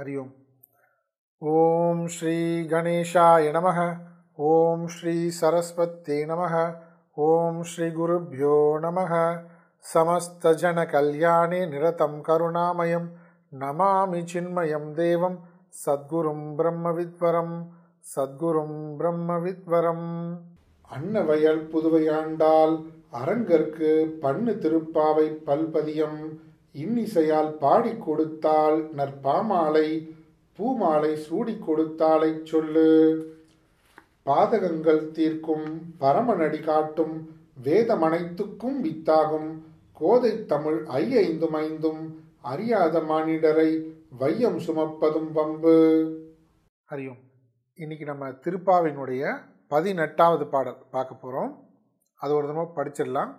हरि ओम् ॐ श्रीगणेशाय नमः ॐ श्रीसरस्वत्यै नमः ॐ श्रीगुरुभ्यो नमः समस्तजनकल्याणे निरतं करुणामयं नमामि चिन्मयं देवं சத்குரும் பிரம்மவித்வரம் சத்குரும் பிரம்மவித்வரம் அன்னவயல் புதுவையாண்டால் அரங்கற்கு பண்ணு திருப்பாவை பல்பதியம் இன்னிசையால் பாடிக் கொடுத்தாள் நற்பாமாலை பூமாலை சூடிக் கொடுத்தாளை சொல்லு. பாதகங்கள் தீர்க்கும் பரமநடி காட்டும் வேதமனைத்துக்கும் வித்தாகும் கோதை தமிழ் ஐயைந்தும் ஐந்தும் அறியாத மானிடரை வையம் சுமப்பதும் பம்பு அறியும் இன்னைக்கு நம்ம திருப்பாவினுடைய பதினெட்டாவது பாடல் பார்க்க போகிறோம் அது ஒரு தினமும் படிச்சிடலாம்.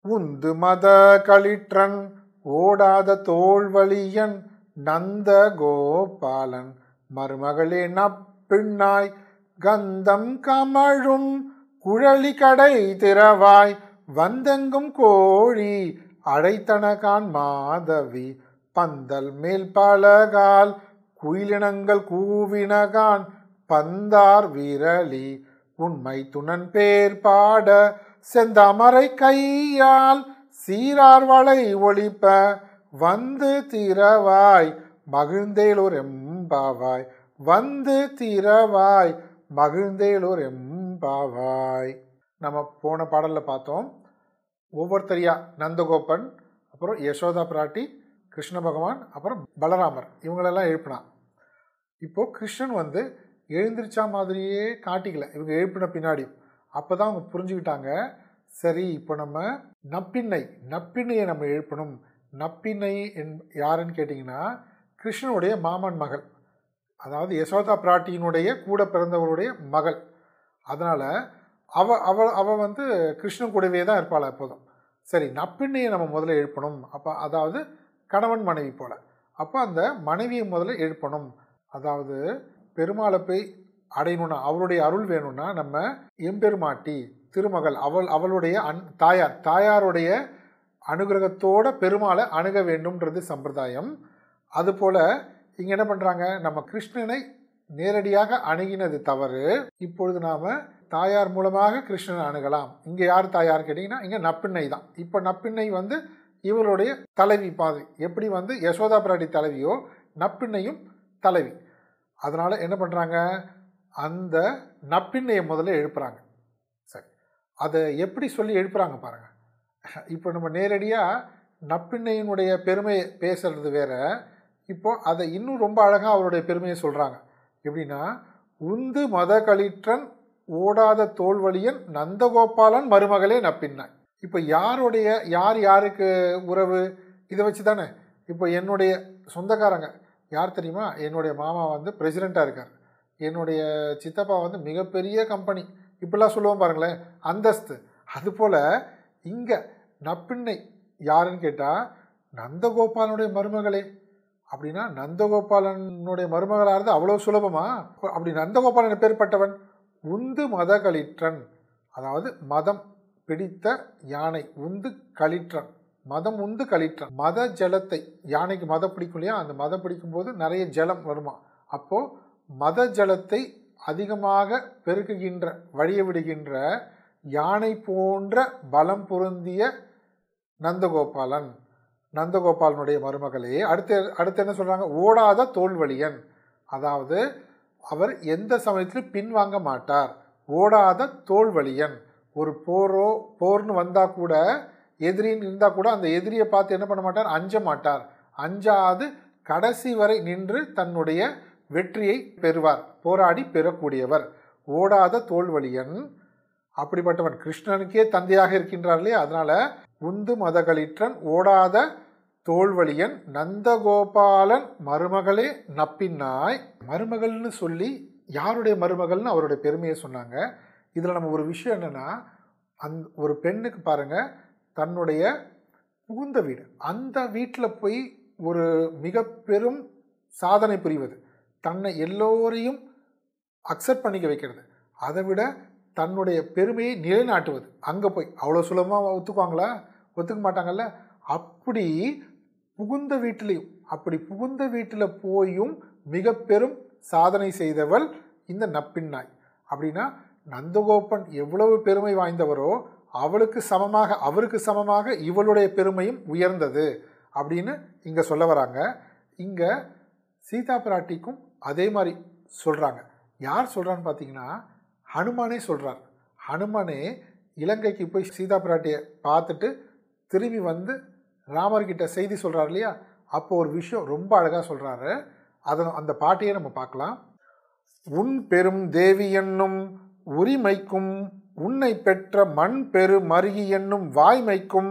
உந்து மத களிற்றன் ஓடாத தோல்வழியன் நந்த கோபாலன் மருமகளே நப்பிண்ணாய் கந்தம் கமழும் குழலி கடை திறவாய் வந்தெங்கும் கோழி அடைத்தனகான் மாதவி. பந்தல் மேல் பலகால் குயிலினங்கள் கூவினகான் பந்தார் விரலி. உண்மை துணன் பேர் பாட செந்தமரை கையால் சீரார் வளை ஒளிப்ப வந்து தீரவாய் மகிழ்ந்தேலூர் எம்பாவாய் வந்து தீரவாய் மகிழ்ந்தேலூர் எம்பாவாய் நம்ம போன பாடலில் பார்த்தோம். ஒவ்வொருத்தரியா? நந்தகோபன் அப்புறம் யசோதா பிராட்டி கிருஷ்ண பகவான் அப்புறம் பலராமர். இவங்களெல்லாம் எழுப்பினான். இப்போது கிருஷ்ணன் வந்து எழுந்திரிச்சா மாதிரியே காட்டிக்கல. இவங்க எழுப்பின பின்னாடி. அப்போ தான் அவங்க புரிஞ்சுக்கிட்டாங்க. சரி இப்போ நம்ம நப்பிண்ணை நப்பிண்ணையை நம்ம எழுப்பணும். நப்பிண்ணை என் யாருன்னு கேட்டிங்கன்னா கிருஷ்ணனுடைய மாமன் மகள். அதாவது யசோதா பிராட்டியினுடைய கூட பிறந்தவருடைய மகள். அதனால் அவ அவ அவ வந்து கிருஷ்ணன் கூடவே தான் இருப்பாள் எப்போதும். சரி நப்பிண்ணையை நம்ம முதல்ல எழுப்பணும். அப்போ அதாவது கணவன் மனைவி போல். அப்போ அந்த மனைவியை முதல்ல எழுப்பணும். அதாவது பெருமாளை போய் அடையணும்னா அவருடைய அருள் வேணும்னா நம்ம எம்பெருமாட்டி திருமகள் அவள் அவளுடைய அன் தாயார் தாயாருடைய அனுகிரகத்தோட பெருமாளை அணுக வேண்டும்ன்றது சம்பிரதாயம். அதுபோல் இங்கே என்ன பண்ணுறாங்க நம்ம கிருஷ்ணனை நேரடியாக அணுகினது தவறு. இப்பொழுது நாம் தாயார் மூலமாக கிருஷ்ணனை அணுகலாம். இங்கே யார் தாயார் கேட்டிங்கன்னா இங்கே நப்பிண்ணை தான். இப்போ நப்பிண்ணை வந்து இவருடைய தலைவி பாதி எப்படி வந்து? யசோதா பிராட்டி தலைவியோ நப்பிண்ணையும் தலைவி. அதனால் என்ன பண்ணுறாங்க அந்த நப்பிண்ணையை முதல்ல எழுப்புறாங்க. அதை எப்படி சொல்லி எழுப்புறாங்க பாருங்கள் இப்போ நம்ம நேரடியாக நப்பிண்ணையினுடைய பெருமையை பேசுறது வேற. இப்போ அதை இன்னும் ரொம்ப அழகாக அவருடைய பெருமையை சொல்கிறாங்க எப்படின்னா உந்து மத களிற்றன் ஓடாத தோல்வழியன் நந்தகோபாலன் மருமகளே நப்பின்னாய் இப்போ யாருடைய யார் யாருக்கு உறவு? இதை வச்சு தானே இப்போ என்னுடைய சொந்தக்காரங்க. யார் தெரியுமா? என்னுடைய மாமா வந்து பிரசிடெண்ட்டாக இருக்கார். என்னுடைய சித்தப்பா வந்து மிகப்பெரிய கம்பெனி இப்படிலாம் சொல்லுவோம் பாருங்களேன் அந்தஸ்து. அதுபோல் இங்கே நப்பிண்ணை யாருன்னு கேட்டால் நந்தகோபாலனுடைய மருமகளே. அப்படின்னா நந்தகோபாலனுடைய மருமகளாக இருந்து அவ்வளோ சுலபமா? அப்படி நந்தகோபாலன் பேர்பட்டவன் உந்து மத களிற்றன் அதாவது மதம் பிடித்த யானை உந்து களிற்றன். மதம் உந்து களிற்றன். மத ஜலத்தை யானைக்கு மதம் பிடிக்கும் இல்லையா? அந்த மதம் பிடிக்கும்போது நிறைய ஜலம் வருமா? அப்போது மத ஜலத்தை அதிகமாக பெருக்குகின்ற வழிய விடுகின்ற யானை போன்ற பலம் பொருந்திய நந்தகோபாலன். நந்தகோபாலனுடைய மருமகளே அடுத்து அடுத்து என்ன சொல்கிறாங்க ஓடாத தோல்வழியன். அதாவது அவர் எந்த சமயத்திலும் பின்வாங்க மாட்டார். ஓடாத தோல்வழியன். ஒரு போரோ போர்னு வந்தால் கூட எதிரின்னு இருந்தால் கூட அந்த எதிரியை பார்த்து என்ன பண்ண மாட்டார்? அஞ்ச மாட்டார். அஞ்சாது கடைசி வரை நின்று தன்னுடைய வெற்றியை பெறுவார். போராடி பெறக்கூடியவர். ஓடாத தோல்வழியன். அப்படிப்பட்டவன் கிருஷ்ணனுக்கே தந்தையாக இருக்கின்றார் இல்லையா? அதனால உந்து மதகளிற்றன் ஓடாத தோல்வழியன் நந்தகோபாலன் மருமகளே நப்பின்னாய். மருமகள்னு சொல்லி யாருடைய மருமகள்னு அவருடைய பெருமையை சொன்னாங்க. இதில் நம்ம ஒரு விஷயம் என்னென்னா அந் ஒரு பெண்ணுக்கு பாருங்கள் தன்னுடைய புகுந்த வீடு. அந்த வீட்டில் போய் ஒரு மிக பெரும் சாதனை புரிவது. தன்னை எல்லோரையும் அக்செப்ட் பண்ணிக்க வைக்கிறது. அதை விட தன்னுடைய பெருமையை நிலைநாட்டுவது. அங்கே போய் அவ்வளோ சுலபமாக ஒத்துக்குவாங்களா? ஒத்துக்க மாட்டாங்கல்ல? அப்படி புகுந்த வீட்டிலையும் அப்படி புகுந்த வீட்டில் போயும் மிக பெரும் சாதனை செய்தவள் இந்த நப்பின்னாய் அப்படின்னா நந்தகோபன் எவ்வளவு பெருமை வாய்ந்தவரோ அவளுக்கு சமமாக அவருக்கு சமமாக இவளுடைய பெருமையும் உயர்ந்தது. அப்படின்னு இங்கே சொல்ல வராங்க. இங்கே சீதா பிராட்டிக்கும் அதே மாதிரி சொல்கிறாங்க யார் சொல்கிறான்னு பார்த்தீங்கன்னா ஹனுமானே சொல்கிறார் ஹனுமானே இலங்கைக்கு போய் சீதா பிராட்டியை பார்த்துட்டு திரும்பி வந்து ராமர்கிட்ட செய்தி சொல்கிறார் இல்லையா? அப்போ ஒரு விஷயம் ரொம்ப அழகாக சொல்கிறாரு அதை அந்த பாட்டையே நம்ம பார்க்கலாம். உன் பெரும் தேவி என்னும் உரிமைக்கும் உன்னை பெற்ற மண் பெரு மருகி என்னும் வாய்மைக்கும்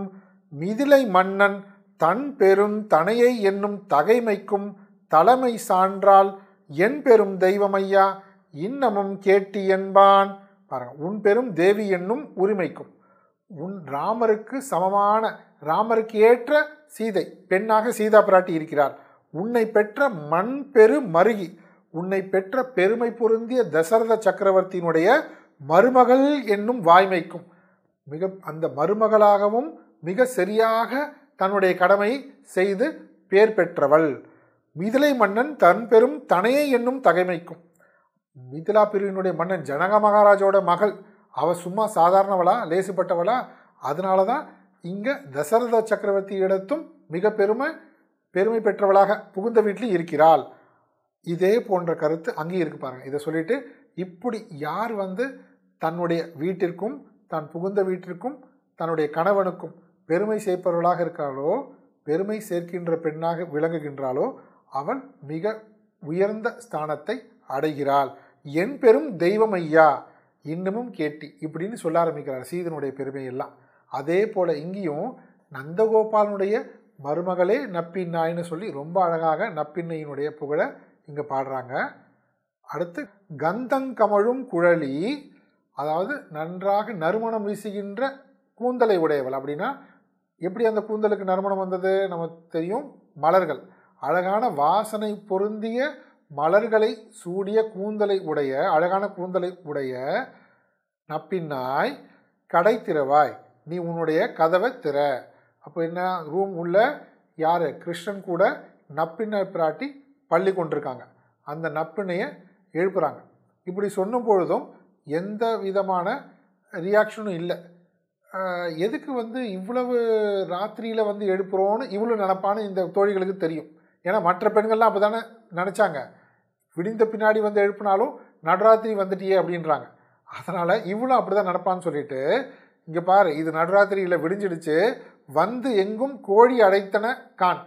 மிதிலை மன்னன் தன் பெரும் தனையை என்னும் தகைமைக்கும் தலைமை சான்றால் என் பெரும் தெய்வமையா இன்னமும் கேட்டி என்பான். பாருங்க உன் பெரும் தேவி என்னும் உரிமைக்கும் உன் ராமருக்கு சமமான ராமருக்கு ஏற்ற சீதை பெண்ணாக சீதா பிராட்டி இருக்கிறார். உன்னை பெற்ற மண் பெரு மருகி உன்னை பெற்ற பெருமை பொருந்திய தசரத சக்கரவர்த்தியினுடைய மருமகள் என்னும் வாய்மைக்கும் மிக அந்த மருமகளாகவும் மிக சரியாக தன்னுடைய கடமை செய்து பேர் பெற்றவள். மிதிலை மன்னன் தன் பெரும் தனையை என்னும் தகைமைக்கும். மிதிலா பிரிவினுடைய மன்னன் ஜனக மகாராஜோட மகள். அவ சும்மா சாதாரணவளா லேசுப்பட்டவளா. அதனால தான் இங்கே தசரத சக்கரவர்த்தி இடத்தும் மிக பெருமை பெருமை பெற்றவளாக புகுந்த வீட்டில் இருக்கிறாள். இதே போன்ற கருத்து அங்கேயும் இருக்கு பாருங்க. இதை சொல்லிட்டு இப்படி யார் வந்து தன்னுடைய வீட்டிற்கும் தான் புகுந்த வீட்டிற்கும் தன்னுடைய கணவனுக்கும் பெருமை சேர்ப்பவர்களாக இருக்காளோ பெருமை சேர்க்கின்ற பெண்ணாக விளங்குகின்றாளோ அவன் மிக உயர்ந்த ஸ்தானத்தை அடைகிறாள். என் பெரும் தெய்வம் ஐயா இன்னமும் கேட்டி இப்படின்னு சொல்ல ஆரம்பிக்கிறார் சீதனுடைய பெருமையெல்லாம். அதே போல இங்கேயும் நந்தகோபாலனுடைய மருமகளே நப்பின்னாய்னு சொல்லி ரொம்ப அழகாக நப்பின்னையினுடைய புகழை இங்கே பாடுறாங்க. அடுத்து கந்தங்கமழும் குழலி அதாவது நன்றாக நறுமணம் வீசுகின்ற கூந்தலை உடையவள். அப்படின்னா எப்படி அந்த கூந்தலுக்கு நறுமணம் வந்தது? நமக்கு தெரியும் மலர்கள். அழகான வாசனை பொருந்திய மலர்களை சூடிய கூந்தலை உடைய அழகான கூந்தலை உடைய நப்பின்னாய் கடை திறவாய் நீ உன்னுடைய கதவை திற. அப்போ என்ன ரூம் உள்ள யார்? கிருஷ்ணன் கூட நப்பின்னாய் பிராட்டி பள்ளி கொண்டிருக்காங்க. அந்த நப்பினையை எழுப்புறாங்க. இப்படி சொன்னும் பொழுதும் எந்த விதமான ரியாக்ஷனும் இல்லை. எதுக்கு வந்து இவ்வளவு ராத்திரியில் வந்து எழுப்புகிறோன்னு இவ்வளோ நினப்பான்னு இந்த தோழிகளுக்கு தெரியும். ஏன்னா மற்ற பெண்கள்லாம் அப்போ தானே நினச்சாங்க. விடிந்த பின்னாடி வந்து எழுப்பினாலும் நடராத்திரி வந்துட்டியே அப்படின்றாங்க. அதனால் இவ்வளோ அப்படி தான் நடப்பான்னு சொல்லிட்டு இங்கே பாரு இது நடராத்திரியில் விடிஞ்சிடுச்சு வந்து எங்கும் கோழி அடைத்தன கான்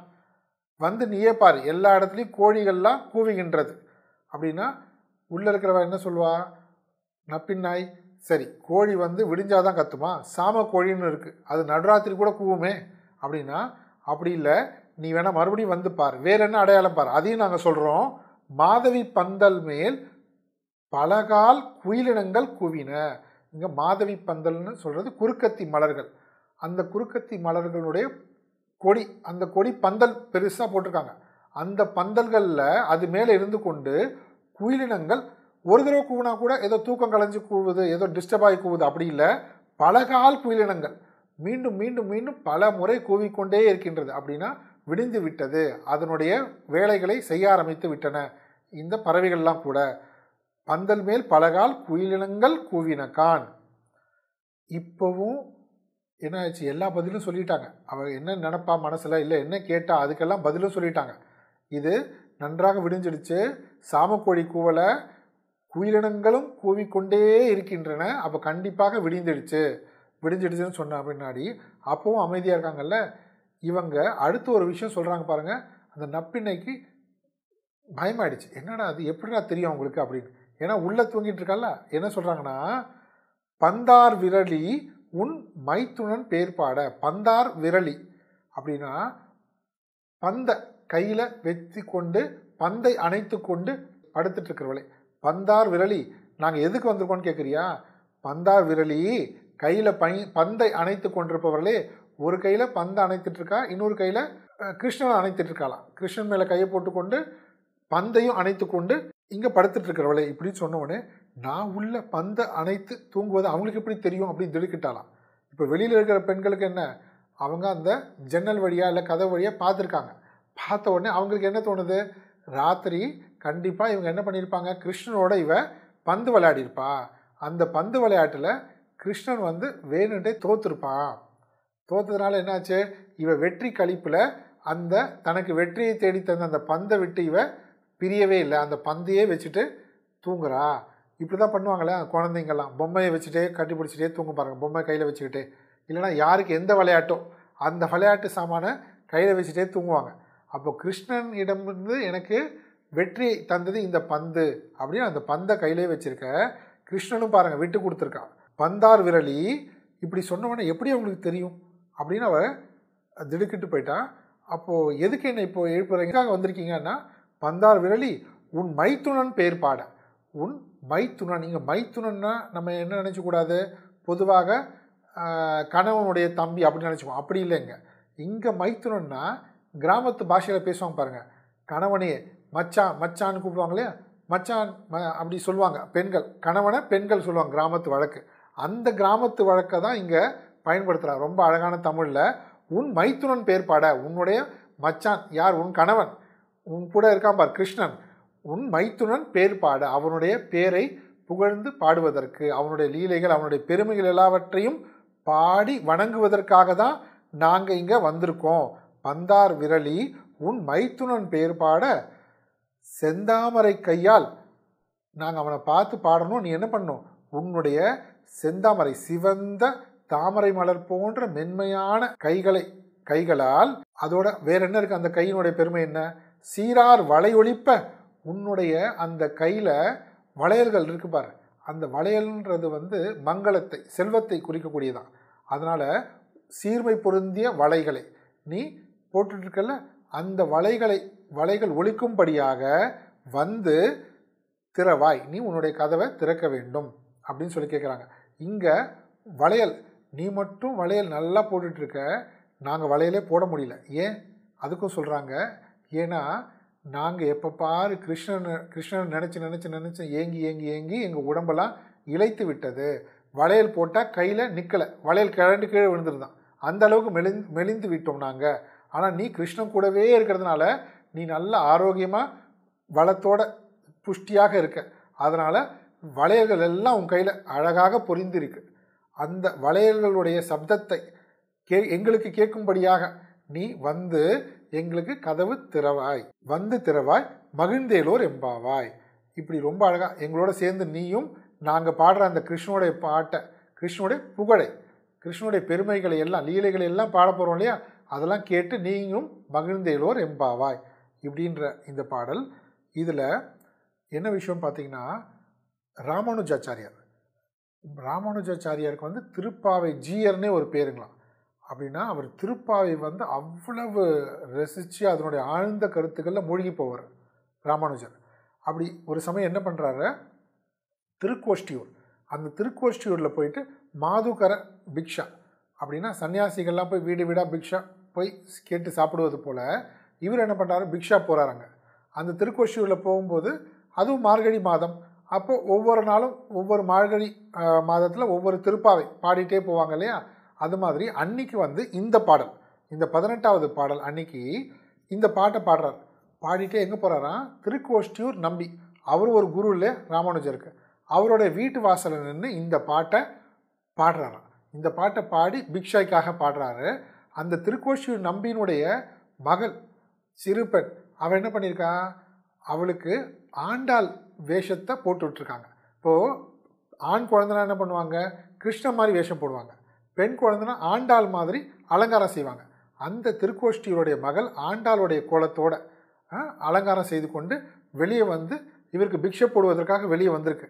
வந்து நீயே பாரு எல்லா இடத்துலையும் கோழிகள்லாம் கூவுகின்றது. அப்படின்னா உள்ளே இருக்கிறவ என்ன சொல்லுவா? நப்பின்னாய் சரி கோழி வந்து விடிஞ்சாதான் கத்துமா? சாம கோழின்னு இருக்குது அது நடுராத்திரி கூட கூவுமே. அப்படின்னா அப்படி இல்லை. நீ வேணால் மறுபடியும் வந்து பார். வேற என்ன அடையாளம் பார். அதையும் நாங்கள் சொல்கிறோம் மாதவி பந்தல் மேல் பலகால் குயிலினங்கள் குவின. இங்கே மாதவி பந்தல்னு சொல்கிறது குறுக்கத்தி மலர்கள். அந்த குறுக்கத்தி மலர்களுடைய கொடி அந்த கொடி பந்தல் பெருசாக போட்டிருக்காங்க. அந்த பந்தல்களில் அது மேலே இருந்து கொண்டு குயிலினங்கள் ஒரு தடவை கூவினா கூட ஏதோ தூக்கம் கலைஞ்சு கூவுது ஏதோ டிஸ்டர்ப் ஆகி கூவுது. அப்படி இல்லை. பலகால் குயிலினங்கள். மீண்டும் மீண்டும் மீண்டும் பல முறை கூவிக்கொண்டே இருக்கின்றது. அப்படின்னா விடிந்து விட்டது. அதனுடைய வேலைகளை செய்ய ஆரம்பித்து விட்டன. இந்த பறவைகள்லாம் கூட பந்தல் மேல் பலகால் குயிலினங்கள் கூவினக்கான் இப்போவும் என்ன ஆச்சு எல்லா பதிலும் சொல்லிட்டாங்க. அவள் என்ன நினப்பா மனசில்? இல்லை என்ன கேட்டா? அதுக்கெல்லாம் பதிலும் சொல்லிட்டாங்க. இது நன்றாக விடிஞ்சிடுச்சு. சாமக்கோழி கூவலை குயிலினங்களும் கூவிக்கொண்டே இருக்கின்றன. அப்போ கண்டிப்பாக விடிந்துடுச்சு. விடிஞ்சிடுச்சுன்னு சொன்ன பின்னாடி அப்போவும் அமைதியாக இருக்காங்கல்ல? இவங்க அடுத்து ஒரு விஷயம் சொல்கிறாங்க பாருங்கள் அந்த நப்பின்னைக்கு பயமாயிடுச்சு. என்னடா அது எப்படிடா தெரியும் அவங்களுக்கு அப்படின்னு. ஏன்னா உள்ளே தூங்கிட்டு இருக்கால என்ன சொல்கிறாங்கன்னா பந்தார் விரலி உன் மைத்துணன் பேர்பாட பந்தார் விரலி. அப்படின்னா பந்த கையில் வெத்தி கொண்டு பந்தை அணைத்து கொண்டு படுத்துட்டு இருக்கிறவளே. பந்தார் விரலி நாங்கள் எதுக்கு வந்திருக்கோம்னு கேட்குறியா பந்தார் விரலி கையில் பை பந்தை அணைத்து கொண்டிருப்பவர்களே ஒரு கையில் பந்தை அணைத்துட்டு இருக்கா இன்னொரு கையில் கிருஷ்ணனை அணைத்துட்டு இருக்காளாம் கிருஷ்ணன் மேலே கையை போட்டுக்கொண்டு பந்தையும் அணைத்து கொண்டு இங்கே படுத்துட்டு இருக்கிறவளே இப்படி சொன்னவொடனே நான் உள்ள பந்தை அணைத்து தூங்குவது அவங்களுக்கு எப்படி தெரியும்? அப்படின்னு திடுக்கிட்டாலாம் இப்போ வெளியில் இருக்கிற பெண்களுக்கு என்ன? அவங்க அந்த ஜன்னல் வழியாக இல்லை கதை வழியாக பார்த்துருக்காங்க பார்த்த உடனே அவங்களுக்கு என்ன தோணுது? ராத்திரி கண்டிப்பாக இவங்க என்ன பண்ணியிருப்பாங்க? கிருஷ்ணனோட இவ பந்து விளையாடியிருப்பா. அந்த பந்து விளையாட்டில் கிருஷ்ணன் வந்து வேணுன்ட்டே தோத்துருப்பான். தோத்ததுனால என்னாச்சு? இவ வெற்றி கழிப்பில் அந்த தனக்கு வெற்றியை தேடி தந்த அந்த பந்தை விட்டு இவ பிரியவே இல்லை. அந்த பந்தையே வச்சுட்டு தூங்குறா. இப்படி தான் பண்ணுவாங்களே குழந்தைங்கள்லாம். குழந்தைங்கெல்லாம் பொம்மையை வச்சுட்டே கட்டி பிடிச்சிட்டே தூங்க பாருங்கள் பொம்மை கையில் வச்சுக்கிட்டே. இல்லைன்னா யாருக்கு எந்த விளையாட்டோ அந்த விளையாட்டு சாமானை கையில் வச்சுட்டே தூங்குவாங்க. அப்போ கிருஷ்ணன் இடமிருந்து எனக்கு வெற்றியை தந்தது இந்த பந்து அப்படின்னு அந்த பந்தை கையிலே வச்சுருக்க கிருஷ்ணனும் பாருங்கள் விட்டு கொடுத்துருக்கான் பந்தார் விரலி. இப்படி சொன்னவொடனே எப்படி அவங்களுக்கு தெரியும்? அப்படின்னு அவள் திடுக்கிட்டு போயிட்டான் அப்போது எதுக்கு என்னை இப்போ எழுப்புறதுக்காக வந்திருக்கீங்கன்னா பந்தார் விரலி உன் மைத்துனன் பேர் பாட. உன் மைத்துனன் இங்கே மைத்துனன்னா நம்ம என்ன நினச்சக்கூடாது பொதுவாக கணவனுடைய தம்பி அப்படின்னு நினச்சிப்போம் அப்படி இல்லைங்க. இங்கே மைத்துனன்னா கிராமத்து பாஷையில் பேசுவாங்க பாருங்கள் கணவனே மச்சான் மச்சான்னு கூப்பிடுவாங்க இல்லையா? மச்சான் ம- அப்படி சொல்லுவாங்க. பெண்கள் கணவனை பெண்கள் சொல்லுவாங்க கிராமத்து வழக்கு. அந்த கிராமத்து வழக்கை தான் இங்கே பயன்படுத்துகிறாங்க ரொம்ப அழகான தமிழில் உன் மைத்துனன் பேர் பாட. உன்னுடைய மச்சான் யார்? உன் கணவன். உன் கூட இருக்கான் பார் கிருஷ்ணன். உன் மைத்துனன் பேர் பாட. அவனுடைய பேரை புகழ்ந்து பாடுவதற்கு அவனுடைய லீலைகள் அவனுடைய பெருமைகள் எல்லாவற்றையும் பாடி வணங்குவதற்காக தான் நாங்கள் இங்கே வந்திருக்கோம். பந்தார் விரலி உன் மைத்துனன் பேர் பாட. செந்தாமரை கையால் நாங்கள் அவனை பார்த்து பாடணும். நீ என்ன பண்ணும் உன்னுடைய செந்தாமரை சிவந்த தாமரை மலர் போன்ற மென்மையான கைகளை கைகளால் அதோட வேற என்ன இருக்கு? அந்த கையினுடைய பெருமை என்ன? சீரார் வளையொலிப்ப உன்னுடைய அந்த கையில் வளையல்கள் இருக்கு பாரு. அந்த வளையல்ன்றது வந்து மங்களத்தை செல்வத்தை குறிக்கக்கூடியதான். அதனால சீர்மை பொருந்திய வளைகளை நீ போட்டுட்ருக்கல அந்த வளைகளை வளைகள் ஒழிக்கும்படியாக வந்து திறவாய். நீ உன்னுடைய கதவை திறக்க வேண்டும் அப்படின்னு சொல்லி கேட்குறாங்க இங்கே வளையல் நீ மட்டும் வளையல் நல்லா போட்டுட்ருக்க நாங்கள் வளையலே போட முடியல. ஏன்? அதுக்கும் சொல்கிறாங்க ஏன்னா நாங்கள் எப்போ பாரு கிருஷ்ணன் கிருஷ்ணன் நினச்சி நினச்சி நினச்சி ஏங்கி ஏங்கி ஏங்கி எங்கள் உடம்பெல்லாம் இழைத்து விட்டது. வளையல் போட்டால் கையில் நிற்கலை வளையல் கிழண்டு கீழே விழுந்துருந்தான். அந்த அளவுக்கு மெலிந்து மெலிந்து விட்டோம் நாங்கள் ஆனால் நீ கிருஷ்ணன் கூடவே இருக்கிறதுனால நீ நல்ல ஆரோக்கியமாக வளத்தோட புஷ்டியாக இருக்க. அதனால் வளையல்கள் எல்லாம் உன் கையில் அழகாக பொரிந்திருக்கு. அந்த வளையல்களுடைய சப்தத்தை கே எங்களுக்கு கேட்கும்படியாக நீ வந்து எங்களுக்கு கதவு திறவாய் வந்து திறவாய் மகிழ்ந்தேலோர் எம்பாவாய் இப்படி ரொம்ப அழகாக எங்களோட சேர்ந்து நீயும் நாங்கள் பாடுற அந்த கிருஷ்ணனுடைய பாட்டை கிருஷ்ணனுடைய புகழை கிருஷ்ணனுடைய பெருமைகளை எல்லாம் லீலைகளை எல்லாம் பாட போகிறோம் இல்லையா? அதெல்லாம் கேட்டு நீயும் மகிழ்ந்தேலோர் எம்பாவாய் இப்படின்ற இந்த பாடல். இதில் என்ன விஷயம் பார்த்தீங்கன்னா ராமானுஜாச்சாரியார். ராமானுஜாச்சாரியாருக்கு வந்து திருப்பாவை ஜீயர்னே ஒரு பேருங்களாம். அப்படின்னா அவர் திருப்பாவை வந்து அவ்வளவு ரசித்து அதனுடைய ஆழ்ந்த கருத்துக்களில் மூழ்கி போவார் ராமானுஜர். அப்படி ஒரு சமயம் என்ன பண்ணுறாரு திருக்கோஷ்டியூர். அந்த திருக்கோஷ்டியூரில் போயிட்டு மாதுகர பிக்ஷா அப்படின்னா சன்னியாசிகள்லாம் போய் வீடு வீடாக பிக்ஷா போய் கேட்டு சாப்பிடுவது போல் இவர் என்ன பண்ணுறாரு பிக்ஷா போகிறாருங்க அந்த திருக்கோஷ்டியூரில் போகும்போது அதுவும் மார்கழி மாதம். அப்போ ஒவ்வொரு நாளும் ஒவ்வொரு மார்கழி மாதத்தில் ஒவ்வொரு திருப்பாவை பாடிட்டே போவாங்க இல்லையா? அது மாதிரி அன்னைக்கு வந்து இந்த பாடல் இந்த பதினெட்டாவது பாடல் அன்னைக்கு இந்த பாட்டை பாடுறார். பாடிட்டே எங்கே போகிறாராம் திருக்கோஷ்டியூர் நம்பி. அவர் ஒரு குரு இல்லை ராமானுஜருக்கு அவருடைய வீட்டு வாசலில் நின்று இந்த பாட்டை பாடுறாராம். இந்த பாட்டை பாடி பிக்ஷாய்க்காக பாடுறாரு. அந்த திருக்கோஷியூர் நம்பியினுடைய மகள் சிறுபெண் அவள் என்ன பண்ணியிருக்கா? அவளுக்கு ஆண்டாள் வேஷத்தை போட்டு விட்ருக்காங்க இப்போது ஆண் குழந்தைனா என்ன பண்ணுவாங்க? கிருஷ்ண மாதிரி வேஷம் போடுவாங்க. பெண் குழந்தைனா ஆண்டாள் மாதிரி அலங்காரம் செய்வாங்க. அந்த திருக்கோஷ்டியருடைய மகள் ஆண்டாளுடைய கோலத்தோட அலங்காரம் செய்து கொண்டு வெளியே வந்து இவருக்கு பிக்ஷை போடுவதற்காக வெளியே வந்திருக்கு.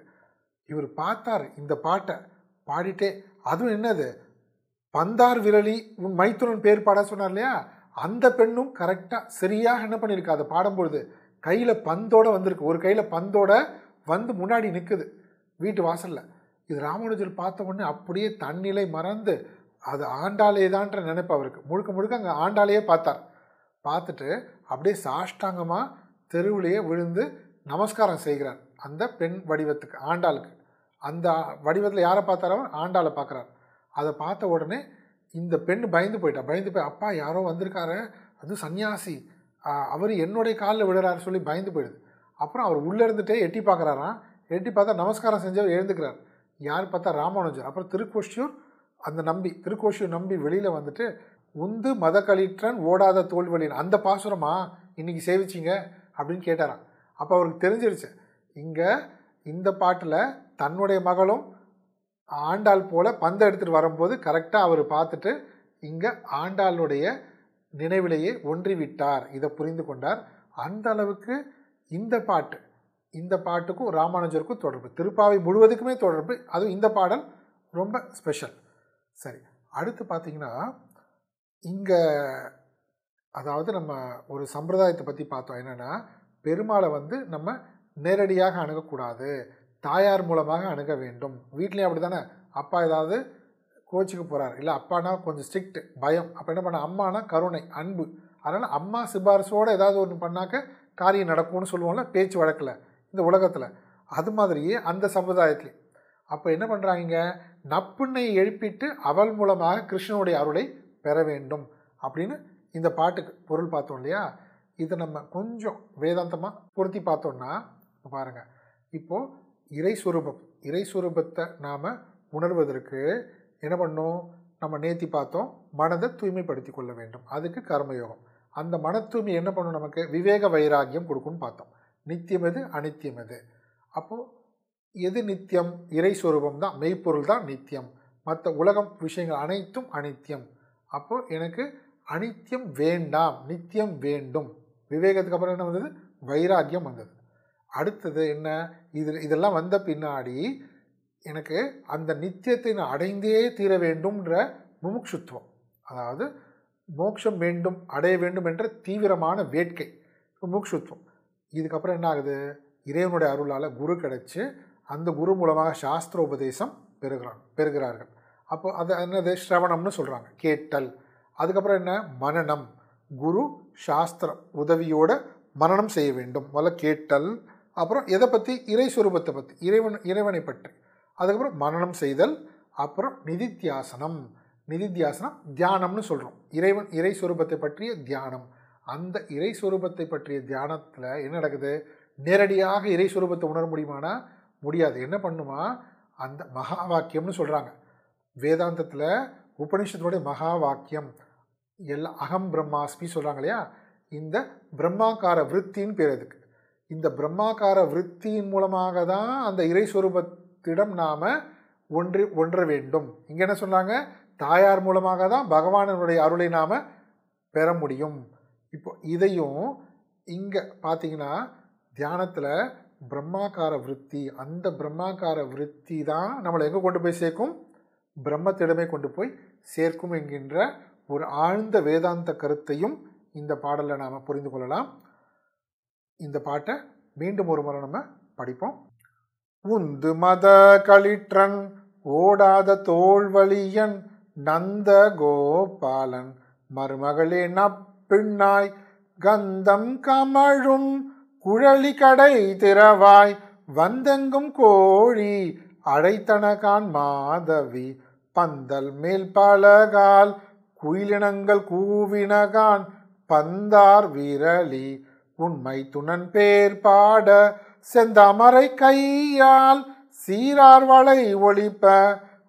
இவர் பார்த்தார் இந்த பாட்டை பாடிட்டே. அதுவும் என்னது? பந்தார் விரலி மைத்துனன் பேர் பாட சொன்னார் இல்லையா? அந்த பெண்ணும் கரெக்டாக சரியாக என்ன பண்ணியிருக்கு? அதை பாடும்பொழுது கையில் பந்தோடு வந்திருக்கு. ஒரு கையில் பந்தோட வந்து முன்னாடி நிற்குது வீட்டு வாசலில். இது ராமானுஜர் பார்த்த உடனே அப்படியே தன்னிலை மறந்து அது ஆண்டாளே தான்ற நினைப்பு அவருக்கு. முழுக்க முழுக்க அங்கே ஆண்டாலேயே பார்த்தார். பார்த்துட்டு அப்படியே சாஷ்டாங்கமாக தெருவிலேயே விழுந்து நமஸ்காரம் செய்கிறார். அந்த பெண் வடிவத்துக்கு ஆண்டாளுக்கு. அந்த வடிவத்தில் யாரை பார்த்தாரோ ஆண்டாளை பார்க்குறார். அதை பார்த்த உடனே இந்த பெண் பயந்து போயிட்டா. பயந்து போய் அப்பா யாரோ வந்திருக்காரு. அது சன்னியாசி அவர் என்னுடைய காலில் விடுறாரு சொல்லி பயந்து போயிடுது. அப்புறம் அவர் உள்ளே இருந்துட்டே எட்டி பார்க்குறாராம். எட்டி பார்த்தா நமஸ்காரம் செஞ்சவர் எழுந்துக்கிறார். யார் பார்த்தா ராமானுஜர். அப்புறம் திருக்கோஷியூர் அந்த நம்பி திருக்கோஷியூர் நம்பி வெளியில் வந்துட்டு உந்து மத கழிற்றன் ஓடாத தோல்வழின் அந்த பாசுரமா இன்றைக்கி சேவிச்சிங்க? அப்படின்னு கேட்டாராம். அப்போ அவருக்கு தெரிஞ்சிருச்சு இங்கே இந்த பாட்டில் தன்னுடைய மகளும் ஆண்டாள் போல பந்தை எடுத்துகிட்டு வரும்போது கரெக்டாக அவர் பார்த்துட்டு இங்கே ஆண்டாளுடைய நினைவிலேயே ஒன்றிவிட்டார். இதை புரிந்து கொண்டார். அந்த அளவுக்கு இந்த பாட்டு இந்த பாட்டுக்கும் ராமானுஜருக்கும் தொடர்பு. திருப்பாவை முழுவதுக்குமே தொடர்பு. அதுவும் இந்த பாடல் ரொம்ப ஸ்பெஷல் சரி அடுத்து பார்த்தீங்கன்னா இங்கே அதாவது நம்ம ஒரு சம்பிரதாயத்தை பற்றி பார்த்தோம். என்னென்னா பெருமாளை வந்து நம்ம நேரடியாக அணுகக்கூடாது. தாயார் மூலமாக அணுக வேண்டும். வீட்லேயும் அப்படி தானே அப்பா ஏதாவது கோச்சுக்கு போகிறார் இல்லை அப்பானா கொஞ்சம் ஸ்ட்ரிக்ட் பயம். அப்போ என்ன பண்ண அம்மானா கருணை அன்பு. அதனால் அம்மா சிபாரிசோடு ஏதாவது ஒன்று பண்ணாக்க காரியம் நடக்கும்னு சொல்லுவோம்ல பேச்சு வழக்கில் இந்த உலகத்தில். அது மாதிரியே அந்த சமுதாயத்தில். அப்போ என்ன பண்ணுறாங்க நப்புண்ணை எழுப்பிட்டு அவள் மூலமாக கிருஷ்ணனுடைய அருளை பெற வேண்டும் அப்படின்னு இந்த பாட்டுக்கு பொருள் பார்த்தோம் இல்லையா? இதை நம்ம கொஞ்சம் வேதாந்தமாக பொருத்தி பார்த்தோம்னா பாருங்கள் இப்போது இறை சுரூபம் இறை சுரூபத்தை நாம் உணர்வதற்கு என்ன பண்ணோம்? நம்ம நேத்தி பார்த்தோம். மனதை தூய்மைப்படுத்தி கொள்ள வேண்டும். அதுக்கு கர்மயோகம். அந்த மன தூய்மை என்ன பண்ணும் நமக்கு? விவேக வைராக்கியம் கொடுக்கும்னு பார்த்தோம். நித்தியம் எது? அனித்தியம் எது? அப்போது எது நித்தியம்? இறை சுரூபம் தான். மெய்ப்பொருள் தான் நித்தியம். மற்ற உலகம் விஷயங்கள் அனைத்தும் அனித்தியம். அப்போது எனக்கு அனித்தியம் வேண்டாம். நித்தியம் வேண்டும். விவேகத்துக்கு அப்புறம் என்ன வந்தது? வைராக்கியம் வந்தது. அடுத்தது என்ன? இது இதெல்லாம் வந்த பின்னாடி எனக்கு அந்த நித்தியத்தை நான் அடைந்தே தீர வேண்டும்ன்ற முமுட்சுத்துவம் அதாவது மோட்சம் வேண்டும் அடைய வேண்டும் என்ற தீவிரமான வேட்கை. முமுட்சுத்துவம் இதுக்கப்புறம் என்ன ஆகுது? இறைவனுடைய அருளால் குரு கிடச்சி அந்த குரு மூலமாக சாஸ்திர உபதேசம் பெறுகிறான் பெறுகிறார்கள். அப்போ அது என்னது? ஸ்ரவணம்னு சொல்கிறாங்க கேட்டல். அதுக்கப்புறம் என்ன? மனநம். குரு சாஸ்திரம் உதவியோட மரணம் செய்ய வேண்டும். முதல்ல கேட்டல். அப்புறம் எதை பற்றி இறை சுரூபத்தை பற்றி இறைவன் இறைவனை பற்றி. அதுக்கப்புறம் மனநம் செய்தல் அப்புறம் நிதித்தியாசனம். நிதித்தியாசனம் தியானம்னு சொல்கிறோம் இறைவன் இறை சுரூபத்தை பற்றிய தியானம். அந்த இறை சுரூபத்தை பற்றிய தியானத்தில் என்ன நடக்குது? நேரடியாக இறை சுரூபத்தை உணர முடியுமானா? முடியாது. என்ன பண்ணுமா? அந்த மகா வாக்கியம்னு சொல்கிறாங்க வேதாந்தத்தில் உபனிஷத்தினுடைய மகா வாக்கியம் எல்லா அகம் பிரம்மாஸ்மி சொல்கிறாங்க இல்லையா? இந்த பிரம்மாக்கார விற்த்தின்னு பேர் அதுக்கு. இந்த பிரம்மாக்கார விற்த்தியின் மூலமாக தான் அந்த இறை திடம் நாம் ஒன்று ஒன்ற வேண்டும். இங்கே என்ன சொன்னாங்க? தாயார் மூலமாக தான் பகவானுடைய அருளை நாம் பெற முடியும். இப்போ இதையும் இங்கே பார்த்தீங்கன்னா தியானத்தில் பிரம்மாக்கார விற்பி அந்த பிரம்மாக்கார விற்பி தான் நம்மளை எங்கே கொண்டு போய் சேர்க்கும்? பிரம்மத்திடமே கொண்டு போய் சேர்க்கும் என்கின்ற ஒரு ஆழ்ந்த வேதாந்த கருத்தையும் இந்த பாடலில் நாம் புரிந்து கொள்ளலாம். இந்த பாட்டை மீண்டும் ஒரு முறை நம்ம படிப்போம். உந்து மத களிற்றன் ஓடாத தோல்வழியன் நந்த கோபாலன். மருமகளே நப்பிண்ணாய் கந்தம் கமழும் குழலி கடை திறவாய் வந்தெங்கும் கோழி அழைத்தனகான் மாதவி. பந்தல் மேல் பலகால் குயிலினங்கள் கூவினகான் பந்தார் விரலி. உண்மை துணன் பேர் பாட செந்தமரை கையால் சீரார் வளை ஒளிப்ப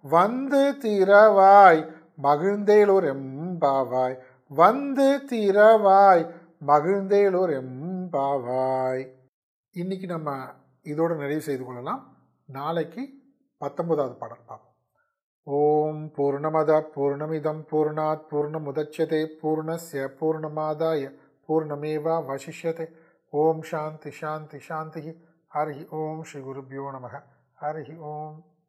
வந்து தீரவாய் மகிழ்ந்தேலூர் எம்பாவாய் வந்து தீரவாய் மகிழ்ந்தேலூர் எம்பாவாய் இன்னைக்கு நம்ம இதோட நிறைவு செய்து கொள்ளலாம். நாளைக்கு பத்தொன்பதாவது பாடல் பார்ப்போம். ஓம் பூர்ணமத பூர்ணமிதம் பூர்ணாத் பூர்ணமுதட்சதே பூர்ணஸ்ய பூர்ணமாதாய பூர்ணமேவா வசிஷ்யதே. ஓம் சாந்தி சாந்தி சாந்தி ஹரி ஓம் ஸ்ரீ குருபியோ நம ஹரி ஓம்.